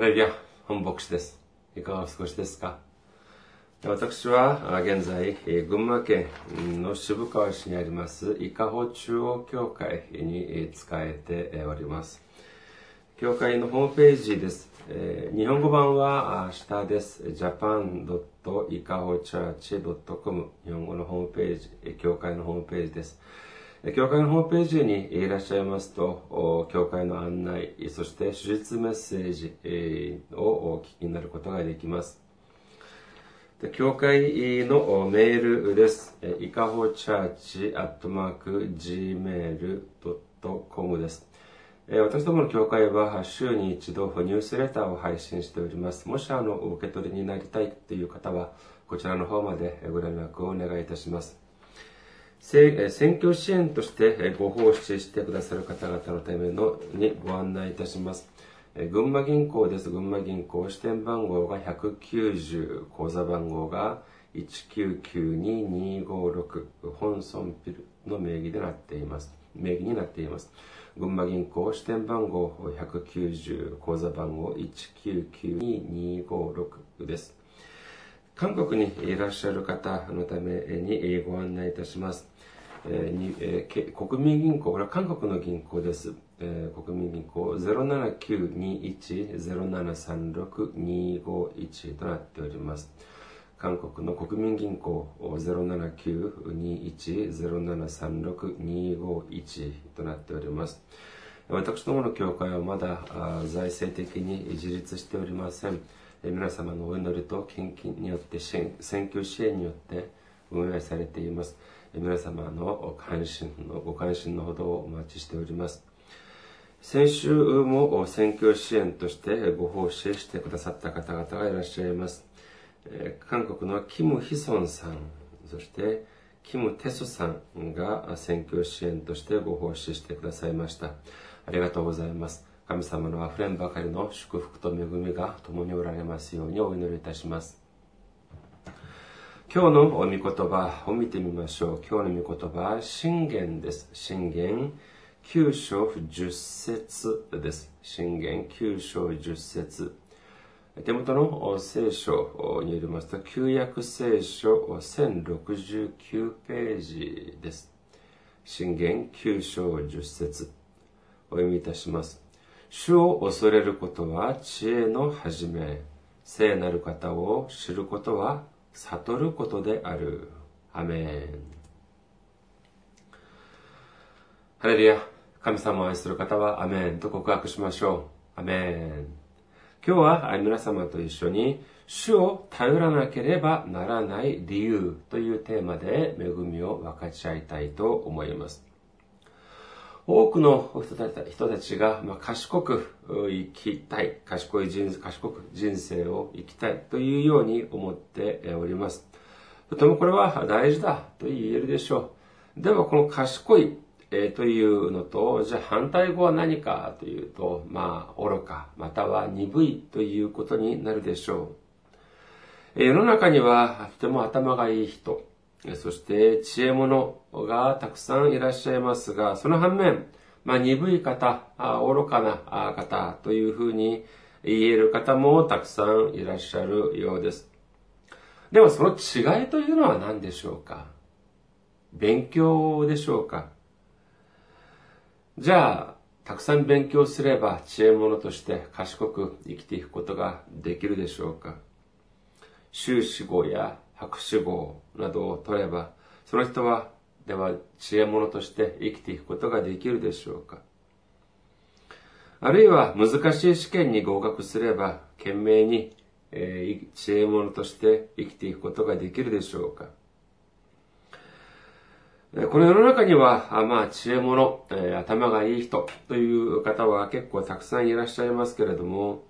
ハレルヤ、本牧師です。いかがお過ごしですか私は現在、群馬県の渋川市にあります伊香保中央教会に仕えております。教会のホームページです。日本語版は下です。japan.ikahochurch.com 日本語のホームページ、教会のホームページです。教会のホームページにいらっしゃいますと、教会の案内、そして手術メッセージをお聞きになることができます。教会のメールです。いかほチャーチアットマーク gmail.com です。私どもの教会は週に一度ニュースレターを配信しております。もしあの受け取りになりたいという方は、こちらの方までご連絡をお願いいたします。選挙支援としてご奉仕してくださる方々のためのにご案内いたします。群馬銀行です。群馬銀行支店番号が190、口座番号が1992256、本村ビルの名義でなっています。名義になっています。群馬銀行支店番号190、口座番号1992256です。韓国にいらっしゃる方のためにご案内いたします。えーえー、国民銀行、これは韓国の銀行です。えー、国民銀行07921-0736-251となっております。韓国の国民銀行07921-0736-251となっております。私どもの教会はまだ財政的に自立しておりません。皆様のお祈りと献金によって選挙支援によって運営されています。皆様の関心のご関心のほどをお待ちしております。先週も選挙支援としてご奉仕してくださった方々がいらっしゃいます。韓国のキム・ヒソンさん、そしてキム・テソさんが選挙支援としてご奉仕してくださいました。ありがとうございます。神様のあふれんばかりの祝福と恵みが共におられますようにお祈りいたします。今日のお御言葉を見てみましょう。今日の御言葉は信玄です。信玄9章10節です。信玄9章10節手元の聖書によりますと、旧約聖書1069ページです。信玄9章10節お読みいたします。主を恐れることは知恵の始め。聖なる方を知ることは悟ることである。アメン。ハレルヤ。神様を愛する方はアメンと告白しましょう。アメン。今日は皆様と一緒に主を頼らなければならない理由というテーマで恵みを分かち合いたいと思います。多くの人たちが、ま、賢く生きたい、賢い人、賢く人生を生きたいというように思っております。とてもこれは大事だと言えるでしょう。ではこの賢いえというのと、じゃあ反対語は何かというと、まあ愚か、または鈍いということになるでしょう。世の中にはとても頭がいい人、そして知恵者がたくさんいらっしゃいますが、その反面、まあ、鈍い方、愚かな方というふうに言える方もたくさんいらっしゃるようです。ではその違いというのは何でしょうか？勉強でしょうか？じゃあ、たくさん勉強すれば知恵者として賢く生きていくことができるでしょうか？修士号や博士号などを取れば、その人は、では知恵者として生きていくことができるでしょうか。あるいは難しい試験に合格すれば、懸命に、えー、知恵者として生きていくことができるでしょうか。この世の中には、あまあ、知恵者、えー、頭がいい人という方は結構たくさんいらっしゃいますけれども、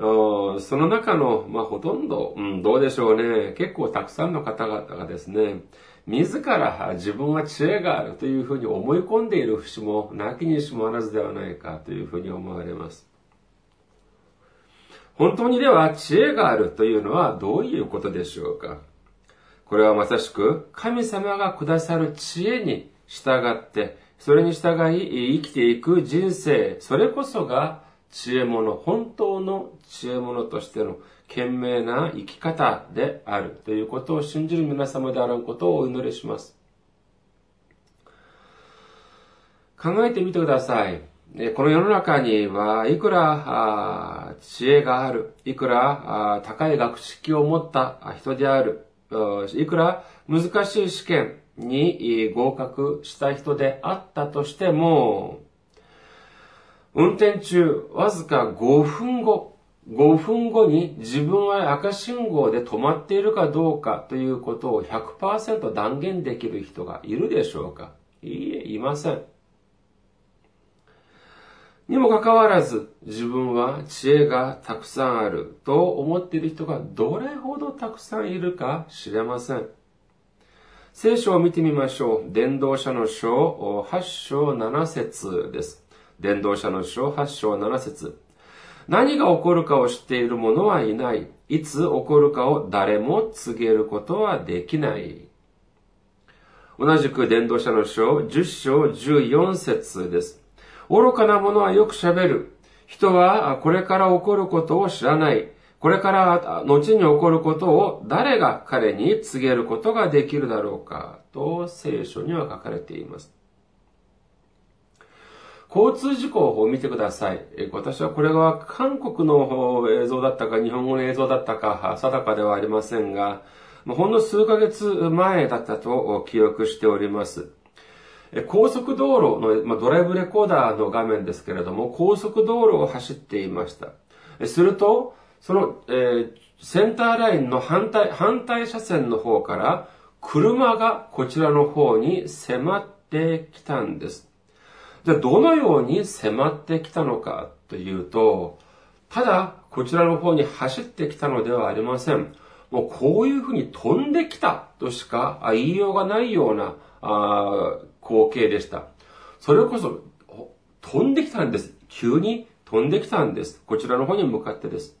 その中の、まあ、ほとんど、うん、どうでしょうね。結構たくさんの方々がですね、自ら自分は知恵があるというふうに思い込んでいる節も、なきにしもあらずではないかというふうに思われます。本当にでは知恵があるというのはどういうことでしょうかこれはまさしく神様がくださる知恵に従って、それに従い生きていく人生、それこそが知恵者、本当の知恵者としての賢明な生き方であるということを信じる皆様であることをお祈りします。考えてみてください。この世の中にはいくら知恵がある、いくら高い学識を持った人である、いくら難しい試験に合格した人であったとしても、運転中わずか5分後、5分後に自分は赤信号で止まっているかどうかということを100%断言できる人がいるでしょうか？いいえ、いません。にもかかわらず、自分は知恵がたくさんあると思っている人がどれほどたくさんいるか知れません。聖書を見てみましょう。伝道者の書8章7節です。伝道者の書8章7節何が起こるかを知っている者はいない。いつ起こるかを誰も告げることはできない。同じく伝道者の書10章14節です。愚かな者はよく喋る。人はこれから起こることを知らない。これから後に起こることを誰が彼に告げることができるだろうかと聖書には書かれています。交通事故を見てください。私はこれが韓国の映像だったか日本語の映像だったか定かではありませんが、ほんの数ヶ月前だったと記憶しております。高速道路の、ドライブレコーダーの画面ですけれども、高速道路を走っていました。すると、その、えー、センターラインの反対、反対車線の方から、車がこちらの方に迫ってきたんです。じゃあ、どのように迫ってきたのかというと、ただ、こちらの方に走ってきたのではありません。もうこういうふうに飛んできたとしか言いようがないようなあ光景でした。それこそ、飛んできたんです。急に飛んできたんです。こちらの方に向かってです。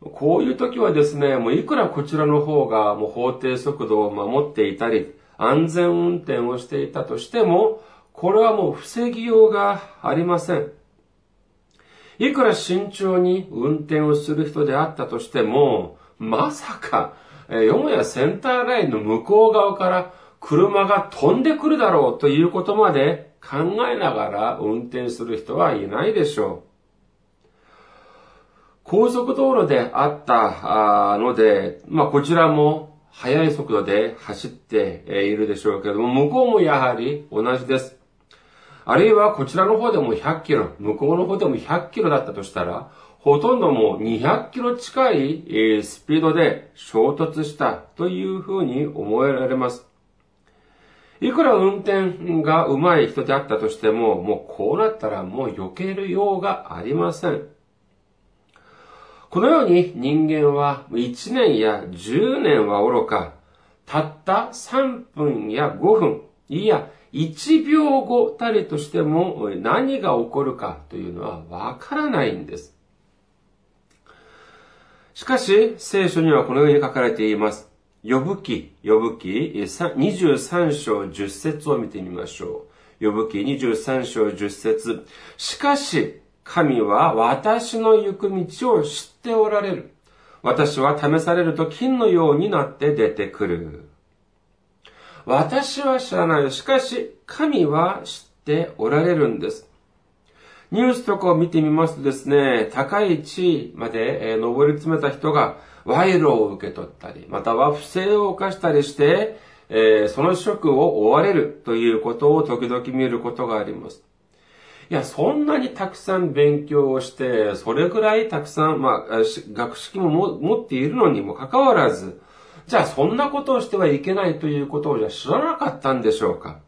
こういう時はですね、もういくらこちらの方がもう法定速度を守っていたり、安全運転をしていたとしても、これはもう防ぎようがありません。いくら慎重に運転をする人であったとしても、まさか、よもやセンターラインの向こう側から車が飛んでくるだろうということまで考えながら運転する人はいないでしょう。高速道路であったので、まあこちらも速い速度で走っているでしょうけども、向こうもやはり同じです。あるいはこちらの方でも100キロ、向こうの方でも100キロだったとしたら、ほとんどもう200キロ近いスピードで衝突したというふうに思えられます。いくら運転が上手い人であったとしても、もうこうなったらもう避けるようがありません。このように人間は1年や10年は愚か、たった3分や5分、いや、1秒後たりとしても何が起こるかというのはわからないんです。しかし、聖書にはこのように書かれています。呼ぶ記、呼ぶ記、23章10節を見てみましょう。呼ぶ記23章10節しかし、神は私の行く道を知っておられる。私は試されると金のようになって出てくる。私は知らない。しかし、神は知っておられるんです。ニュースとかを見てみますとですね、高い地位まで上り詰めた人が賄賂を受け取ったり、または不正を犯したりして、えー、その職を追われるということを時々見ることがあります。いや、そんなにたくさん勉強をして、それぐらいたくさん、まあ、学識も持っているのにもかかわらず、じゃあそんなことをしてはいけないということをじゃ知らなかったんでしょうか？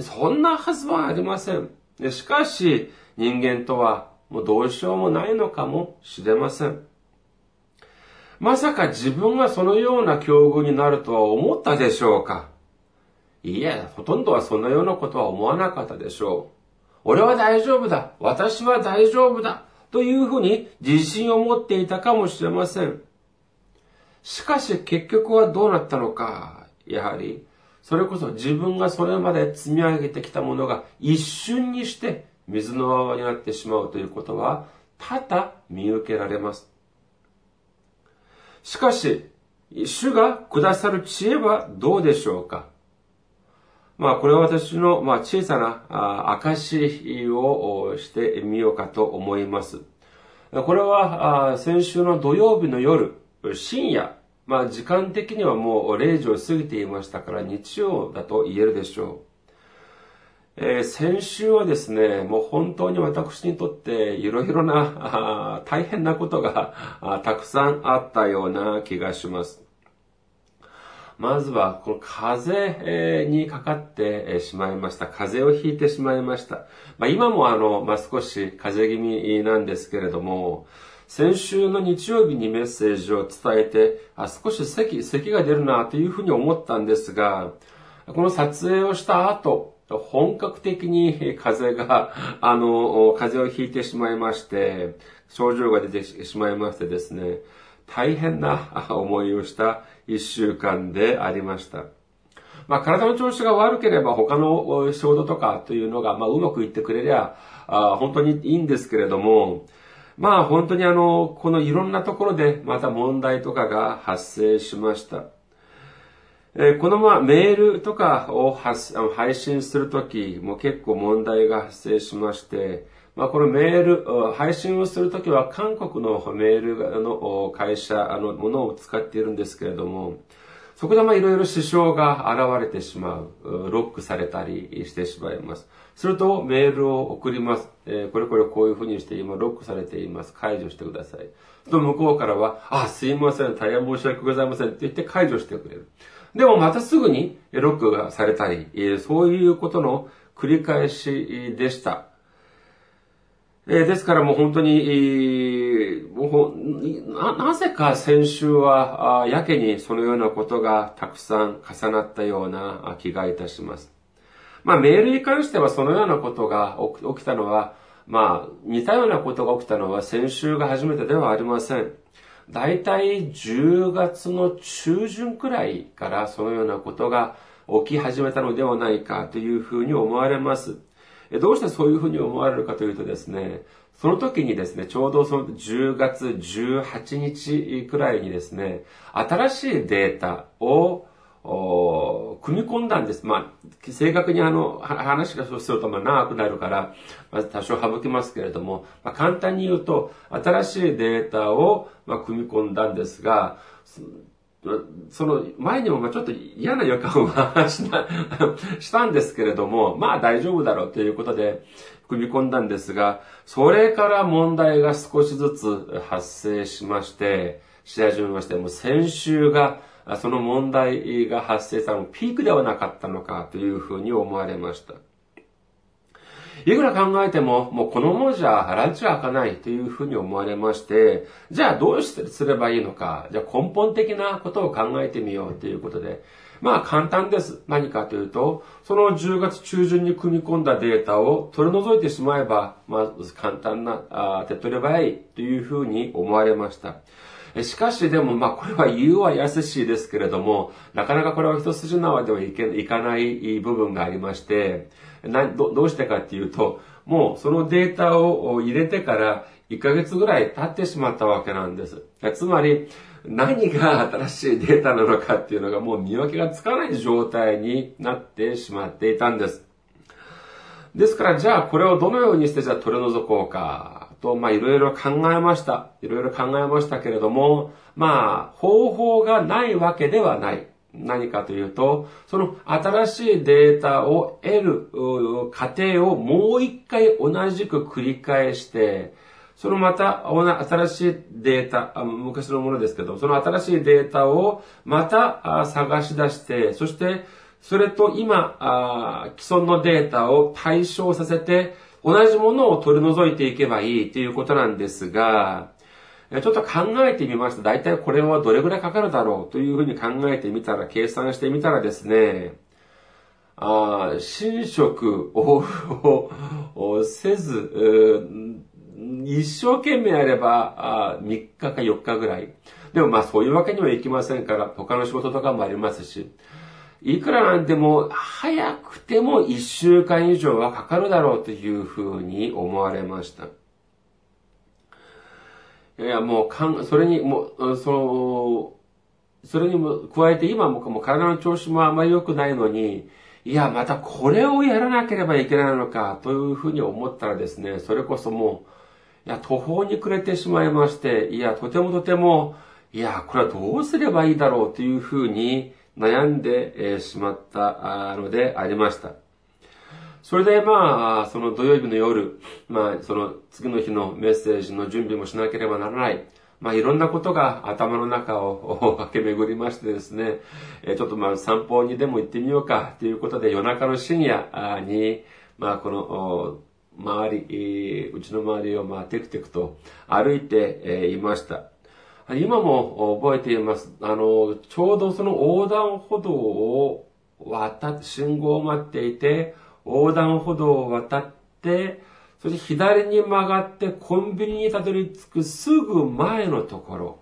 そんなはずはありません。しかし、人間とはもうどうしようもないのかもしれません。まさか自分がそのような境遇になるとは思ったでしょうか？いや、ほとんどはそのようなことは思わなかったでしょう。俺は大丈夫だ。私は大丈夫だ。というふうに自信を持っていたかもしれません。しかし結局はどうなったのか。やはり、それこそ自分がそれまで積み上げてきたものが一瞬にして水の泡になってしまうということは多々見受けられます。しかし、主がくださる知恵はどうでしょうかまあ、これは私の、ま、小さな証をしてみようかと思います。これは、先週の土曜日の夜、深夜、まあ、時間的にはもう0時を過ぎていましたから日曜だと言えるでしょう。えー、先週はですね、もう本当に私にとっていろいろな大変なことがたくさんあったような気がします。まずは、この風邪にかかってしまいました。風邪をひいてしまいました。まあ、今もあの、まあ、少し風邪気味なんですけれども、先週の日曜日にメッセージを伝えて、あ少し咳、咳が出るなというふうに思ったんですが、この撮影をした後、本格的に風邪が、あの、風邪をひいてしまいまして、症状が出てしまいましてですね、大変な 思いをした一週間でありました。まあ、体の調子が悪ければ他の仕事とかというのが、まあ、うまくいってくれりゃ、あ本当にいいんですけれども、まあ、本当にあの、このいろんなところでまた問題とかが発生しました。えー、このままメールとかを配信するときも結構問題が発生しまして、まあ、このメール、配信をするときは韓国のメールの会社のものを使っているんですけれども、そこでまあいろいろ支障が現れてしまう。ロックされたりしてしまいます。するとメールを送ります。えー、これこれこういうふうにして今ロックされています。解除してください。と向こうからは、あ、すいません、大変申し訳ございませんって言って解除してくれる。でもまたすぐにロックがされたり、そういうことの繰り返しでした。えー、ですからもう本当に、えー、もうな、なぜか先週は、あやけにそのようなことがたくさん重なったような気がいたします。まあメールに関してはそのようなことが起きたのは、まあ似たようなことが起きたのは先週が初めてではありません。だいたい10月の中旬くらいからそのようなことが起き始めたのではないかというふうに思われます。どうしてそういうふうに思われるかというとですね、その時にですね、ちょうどその10月18日くらいにですね、新しいデータを組み込んだんです。まあ、正確にあの、話がそうするとまあ長くなるから、まず多少省きますけれども、まあ、簡単に言うと、新しいデータをまあ組み込んだんですが、その前にもまあちょっと嫌な予感はした したんですけれども、まあ大丈夫だろうということで組み込んだんですが、それから問題が少しずつ発生しまして、し始めまして、もう先週がその問題が発生したのピークではなかったのかというふうに思われました。いくら考えても、もうこのままじゃランチは開かないというふうに思われまして、じゃあどうしてすればいいのか、じゃあ根本的なことを考えてみようということで、まあ簡単です。何かというと、その10月中旬に組み込んだデータを取り除いてしまえば、まず簡単な、あ手っ取り早いというふうに思われました。しかしでも、まあこれは言うは優しいですけれども、なかなかこれは一筋縄ではいけいかない部分がありまして、などどうしてかっていうと、もうそのデータを入れてから1ヶ月ぐらい経ってしまったわけなんです。つまり、何が新しいデータなのかっていうのがもう見分けがつかない状態になってしまっていたんです。ですから、じゃあこれをどのようにしてじゃあ取り除こうか、と、まあいろいろ考えました。いろいろ考えましたけれども、まあ方法がないわけではない。何かというと、その新しいデータを得る過程をもう一回同じく繰り返して、そのまた新しいデータ、昔のものですけど、その新しいデータをまた探し出して、そしてそれと今、既存のデータを対象させて、同じものを取り除いていけばいいということなんですが、ちょっと考えてみました。大体これはどれぐらいかかるだろうというふうに考えてみたら、計算してみたらですね、あ寝食をせず、一生懸命やればあ3日か4日ぐらい。でもまあそういうわけにはいきませんから、他の仕事とかもありますし、いくらなんでも、早くても一週間以上はかかるだろうというふうに思われました。いや、もう、かん、それに、もう、その、それにも加えて今ももう体の調子もあまり良くないのに、いや、またこれをやらなければいけないのか、というふうに思ったらですね、それこそもう、いや、途方に暮れてしまいまして、いや、とてもとても、いや、これはどうすればいいだろうというふうに悩んでしまったのでありました。それでまあ、その土曜日の夜、まあ、その次の日のメッセージの準備もしなければならない。まあ、いろんなことが頭の中を 駆け巡りましてですね、ちょっとまあ散歩にでも行ってみようかということで夜中の深夜に、まあこの周り、うちの周りをまあテクテクと歩いていました。今も覚えています。あの、ちょうどその横断歩道を渡って、信号を待っていて、横断歩道を渡って、そして左に曲がってコンビニにたどり着くすぐ前のところ、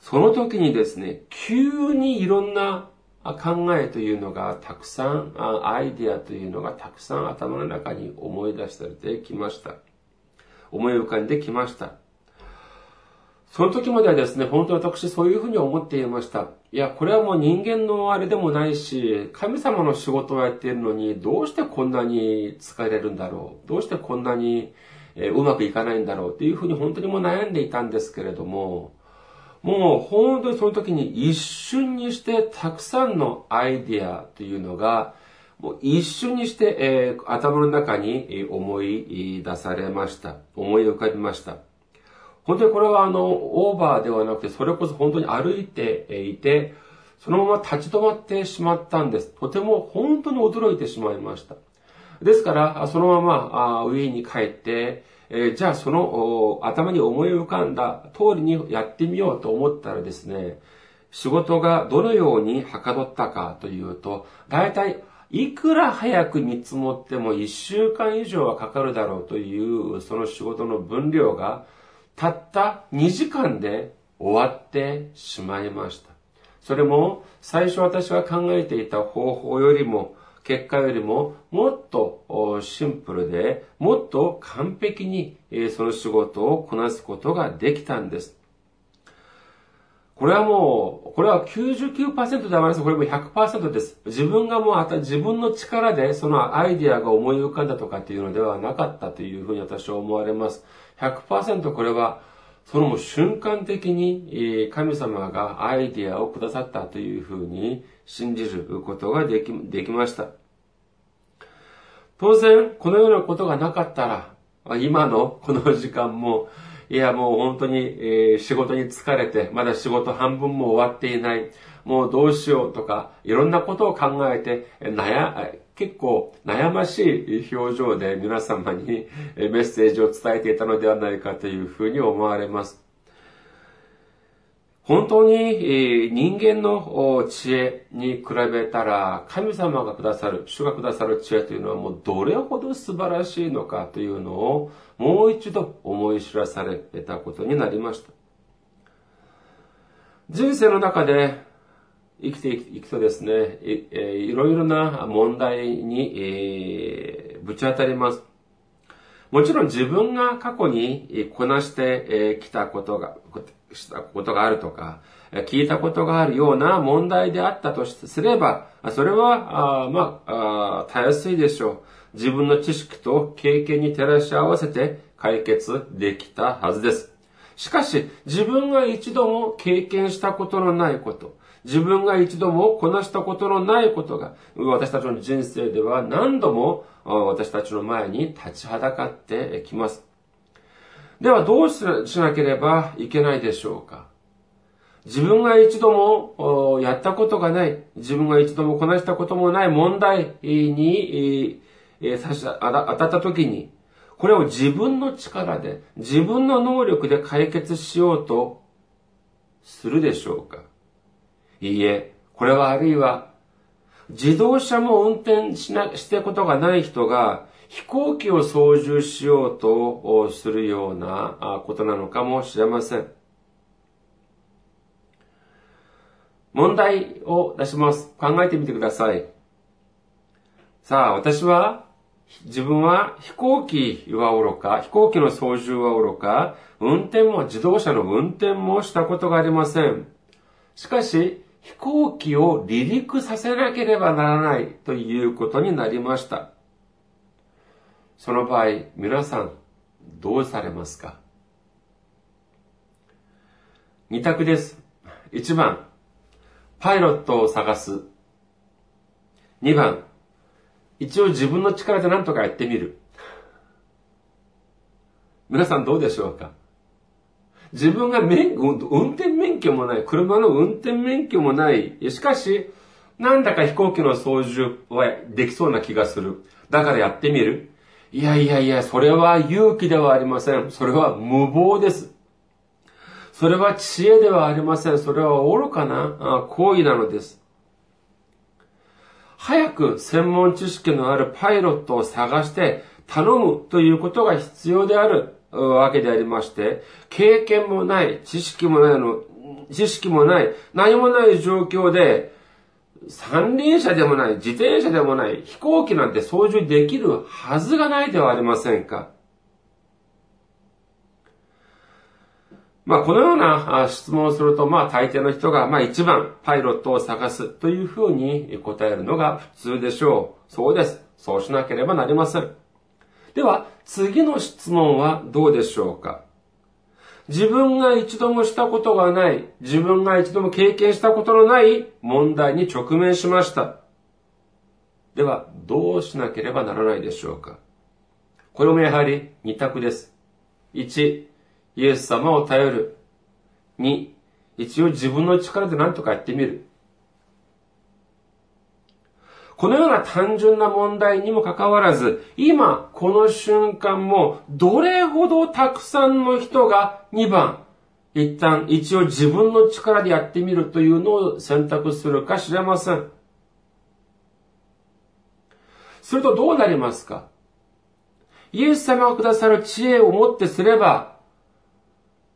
その時にですね、急にいろんな考えというのがたくさん、アイディアというのがたくさん頭の中に思い出してきました。思い浮かんできました。その時まではですね、本当に私そういうふうに思っていました。いや、これはもう人間のあれでもないし、神様の仕事をやっているのに、どうしてこんなに疲れるんだろう？どうしてこんなに、えうまくいかないんだろう？っていうふうに本当にもう悩んでいたんですけれども、もう本当にその時に一瞬にしてたくさんのアイディアというのが、もう一瞬にして、え、頭の中に思い出されました。思い浮かびました。本当にこれはあの、オーバーではなくて、それこそ本当に歩いていて、そのまま立ち止まってしまったんです。とても本当に驚いてしまいました。ですから、そのまま上に帰って、えじゃあその頭に思い浮かんだ通りにやってみようと思ったらですね、仕事がどのようにはかどったかというと、大体いくら早く見積もっても1週間以上はかかるだろうというその仕事の分量がたった2時間で終わってしまいました。それも最初私が考えていた方法よりも結果よりももっとシンプルでもっと完璧にその仕事をこなすことができたんです。これはもう、これは99%ではないです。これも100%です。自分がもう、自分の力でそのアイディアが思い浮かんだとかっていうのではなかったというふうに私は思われます。100%これは、その瞬間的に神様がアイディアをくださったというふうに信じることができ、できました。当然、このようなことがなかったら、今のこの時間も、いやもう本当に、え仕事に疲れて、まだ仕事半分も終わっていない。もうどうしようとか、いろんなことを考えて、悩、結構悩ましい表情で皆様にメッセージを伝えていたのではないかというふうに思われます。本当に人間の知恵に比べたら神様がくださる、主がくださる知恵というのはもうどれほど素晴らしいのかというのをもう一度思い知らされたことになりました。人生の中で生きていくとですね、いろいろな問題にぶち当たります。もちろん自分が過去にこなしてきたことが、したことがあるとか、聞いたことがあるような問題であったとすれば、それは、あまあ、たやすいでしょう。自分の知識と経験に照らし合わせて解決できたはずです。しかし、自分が一度も経験したことのないこと、自分が一度もこなしたことのないことが、私たちの人生では何度も私たちの前に立ちはだかってきます。ではどうしなければいけないでしょうか自分が一度もやったことがない、自分が一度もこなしたこともない問題に差し当たった時に、これを自分の力で、自分の能力で解決しようとするでしょうかいいえ、これはあるいは、自動車も運転しな、してことがない人が、飛行機を操縦しようとするようなことなのかもしれません。問題を出します。考えてみてください。さあ、私は、自分は飛行機はおろか、飛行機の操縦はおろか、運転も自動車の運転もしたことがありません。しかし、飛行機を離陸させなければならないということになりました。その場合、皆さん、どうされますか？二択です。一番、パイロットを探す。二番、一応自分の力で何とかやってみる。皆さんどうでしょうか？自分が免運転免許もない、車の運転免許もない。しかし、なんだか飛行機の操縦はできそうな気がする。だからやってみる。いやいやいや、それは勇気ではありません。それは無謀です。それは知恵ではありません。それは愚かな行為なのです。早く専門知識のあるパイロットを探して頼むということが必要であるわけでありまして、経験もない、知識もないの、知識もない、何もない状況で、三輪車でもない、自転車でもない、飛行機なんて操縦できるはずがないではありませんか。まあ、このような質問をすると、まあ、大抵の人が、まあ、一番パイロットを探すというふうに答えるのが普通でしょう。そうです。そうしなければなりません。では、次の質問はどうでしょうか？自分が一度もしたことがない、自分が一度も経験したことのない問題に直面しました。では、どうしなければならないでしょうか？これもやはり二択です。1、イエス様を頼る。2、一応自分の力で何とかやってみる。このような単純な問題にもかかわらず、今、この瞬間も、どれほどたくさんの人が2番、一旦一応自分の力でやってみるというのを選択するか知れません。するとどうなりますか？イエス様がくださる知恵をもってすれば、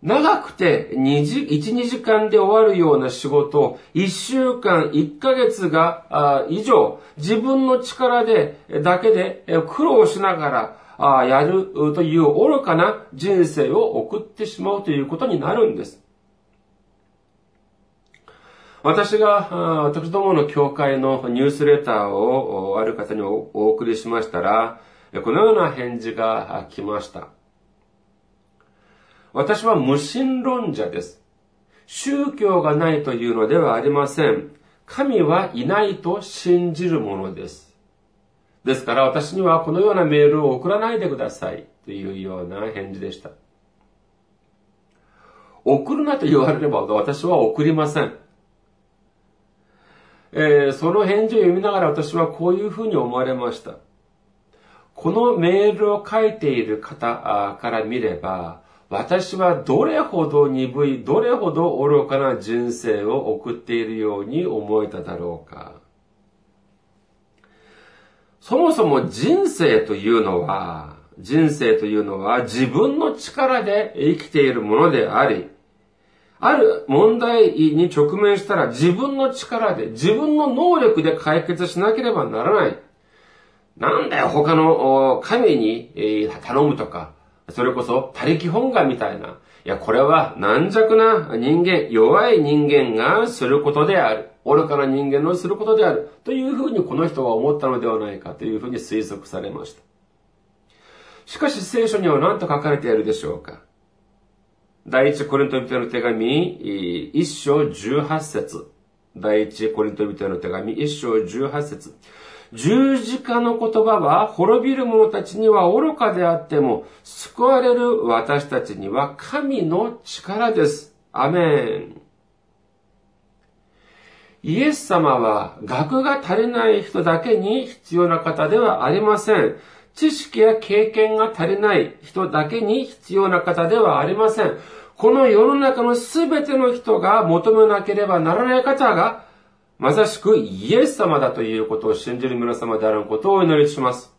長くて2時、1、2時間で終わるような仕事を1週間、1ヶ月が以上自分の力で、だけで苦労しながらやるという愚かな人生を送ってしまうということになるんです。私が、私どもの教会のニュースレターをある方にお送りしましたら、このような返事が来ました。私は無神論者です。宗教がないというのではありません。神はいないと信じるものです。ですから私にはこのようなメールを送らないでくださいというような返事でした。送るなと言われれば私は送りません。えー、その返事を読みながら私はこういうふうに思われました。このメールを書いている方から見れば、私はどれほど鈍い、どれほど愚かな人生を送っているように思えただろうか。そもそも人生というのは、人生というのは自分の力で生きているものであり、ある問題に直面したら自分の力で、自分の能力で解決しなければならない。なんだよ、他の神に頼むとか、それこそ、他力本願みたいな。いや、これは軟弱な人間、弱い人間がすることである。愚かな人間のすることである。というふうにこの人は思ったのではないかというふうに推測されました。しかし聖書には何と書かれているでしょうか第一コリント人の手紙、一章十八節。第一コリント人の手紙、一章十八節。十字架の言葉は滅びる者たちには愚かであっても、救われる私たちには神の力です。アメン。イエス様は学が足りない人だけに必要な方ではありません。知識や経験が足りない人だけに必要な方ではありません。この世の中のすべての人が求めなければならない方がまさしくイエス様だということを信じる皆様であることをお祈りします。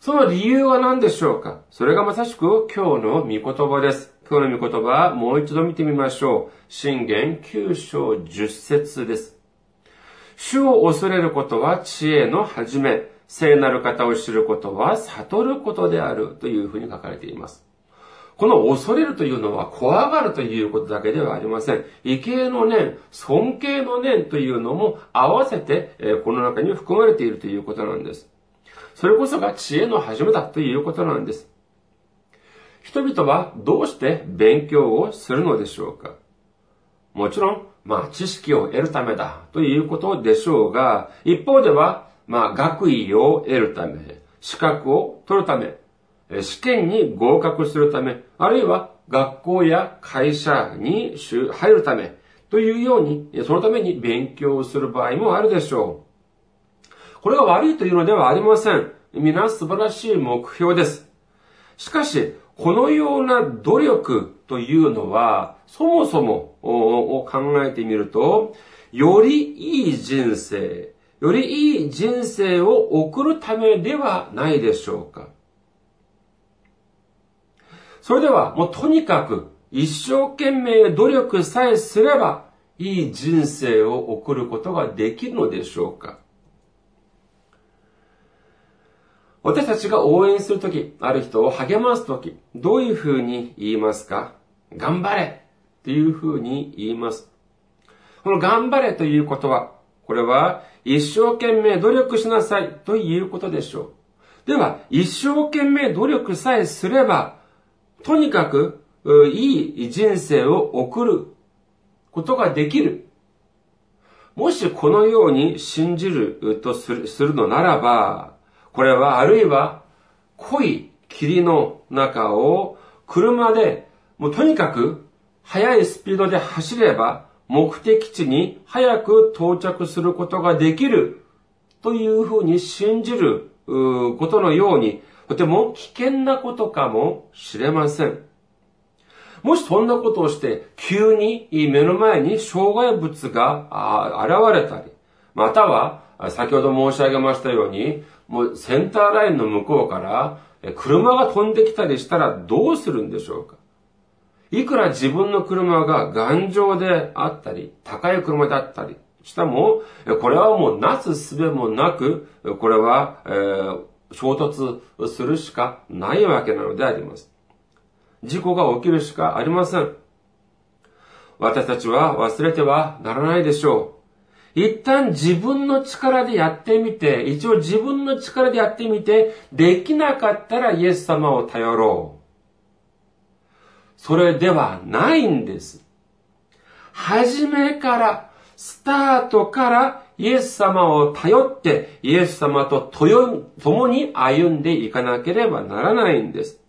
その理由は何でしょうか？それがまさしく今日の御言葉です。今日の御言葉は、もう一度見てみましょう。信玄9章10節です。主を恐れることは知恵の始め、聖なる方を知ることは悟ることであるというふうに書かれています。この恐れるというのは怖がるということだけではありません。畏敬の念、尊敬の念というのも合わせて、えこの中に含まれているということなんです。それこそが知恵の始めだということなんです。人々はどうして勉強をするのでしょうかもちろん、まあ、知識を得るためだということでしょうが、一方では、まあ、学位を得るため、資格を取るため、試験に合格するため、あるいは学校や会社に入るため、というように、そのために勉強する場合もあるでしょう。これが悪いというのではありません。皆素晴らしい目標です。しかし、このような努力というのは、そもそもを考えてみると、よりいい人生、よりいい人生を送るためではないでしょうか。それでは、もうとにかく一生懸命努力さえすれば、いい人生を送ることができるのでしょうか私たちが応援するとき、ある人を励ますとき、どういうふうに言いますか？頑張れっていうふうに言います。この頑張れということは、これは一生懸命努力しなさいということでしょう。では、一生懸命努力さえすれば、とにかく、いい人生を送ることができる。もしこのように信じるとするのならば、これはあるいは濃い霧の中を車でもうとにかく速いスピードで走れば目的地に早く到着することができるというふうに信じることのようにとても危険なことかもしれません。もしそんなことをして、急に目の前に障害物が現れたり、または、先ほど申し上げましたように、もうセンターラインの向こうから、車が飛んできたりしたらどうするんでしょうかいくら自分の車が頑丈であったり、高い車だったりしたも、これはもうなすすべもなく、これは、えー衝突するしかないわけなのであります。事故が起きるしかありません。私たちは忘れてはならないでしょう。一旦自分の力でやってみて、一応自分の力でやってみて、できなかったらイエス様を頼ろう。それではないんです。初めから、スタートからイエス様を頼って、イエス様と共に歩んでいかなければならないんです。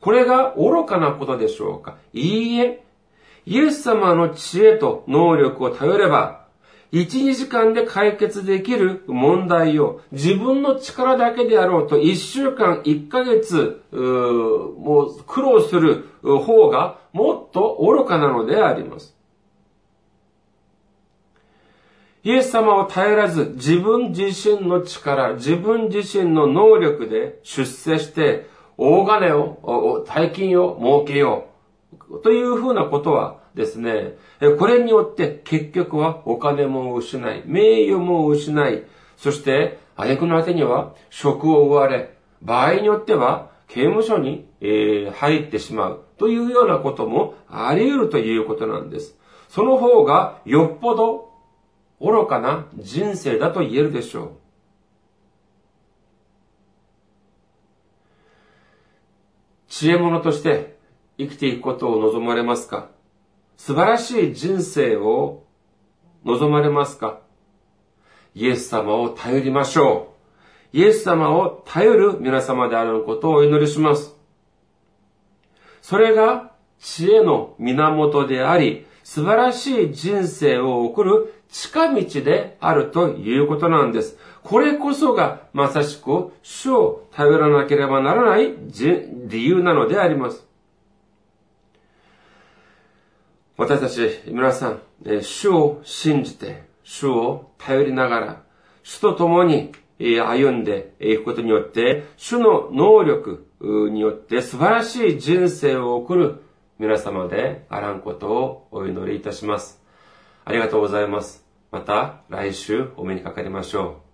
これが愚かなことでしょうか？いいえ。イエス様の知恵と能力を頼れば、1、2時間で解決できる問題を自分の力だけであろうと1週間、1ヶ月、もう苦労する方がもっと愚かなのであります。イエス様を頼らず自分自身の力、自分自身の能力で出世して大金を、大金を儲けよう。というふうなことはですね、これによって結局はお金も失い、名誉も失い、そして挙句の果てには職を奪われ、場合によっては刑務所に、入ってしまうというようなこともあり得るということなんです。その方がよっぽど愚かな人生だと言えるでしょう。知恵者として生きていくことを望まれますか？素晴らしい人生を望まれますか？イエス様を頼りましょう。イエス様を頼る皆様であることをお祈りします。それが知恵の源であり、素晴らしい人生を送る近道であるということなんです。これこそがまさしく主を頼らなければならない理由なのであります。私たち皆さん、主を信じて、主を頼りながら、主と共に歩んでいくことによって、主の能力によって素晴らしい人生を送る皆様であらんことをお祈りいたします。ありがとうございます。また来週お目にかかりましょう。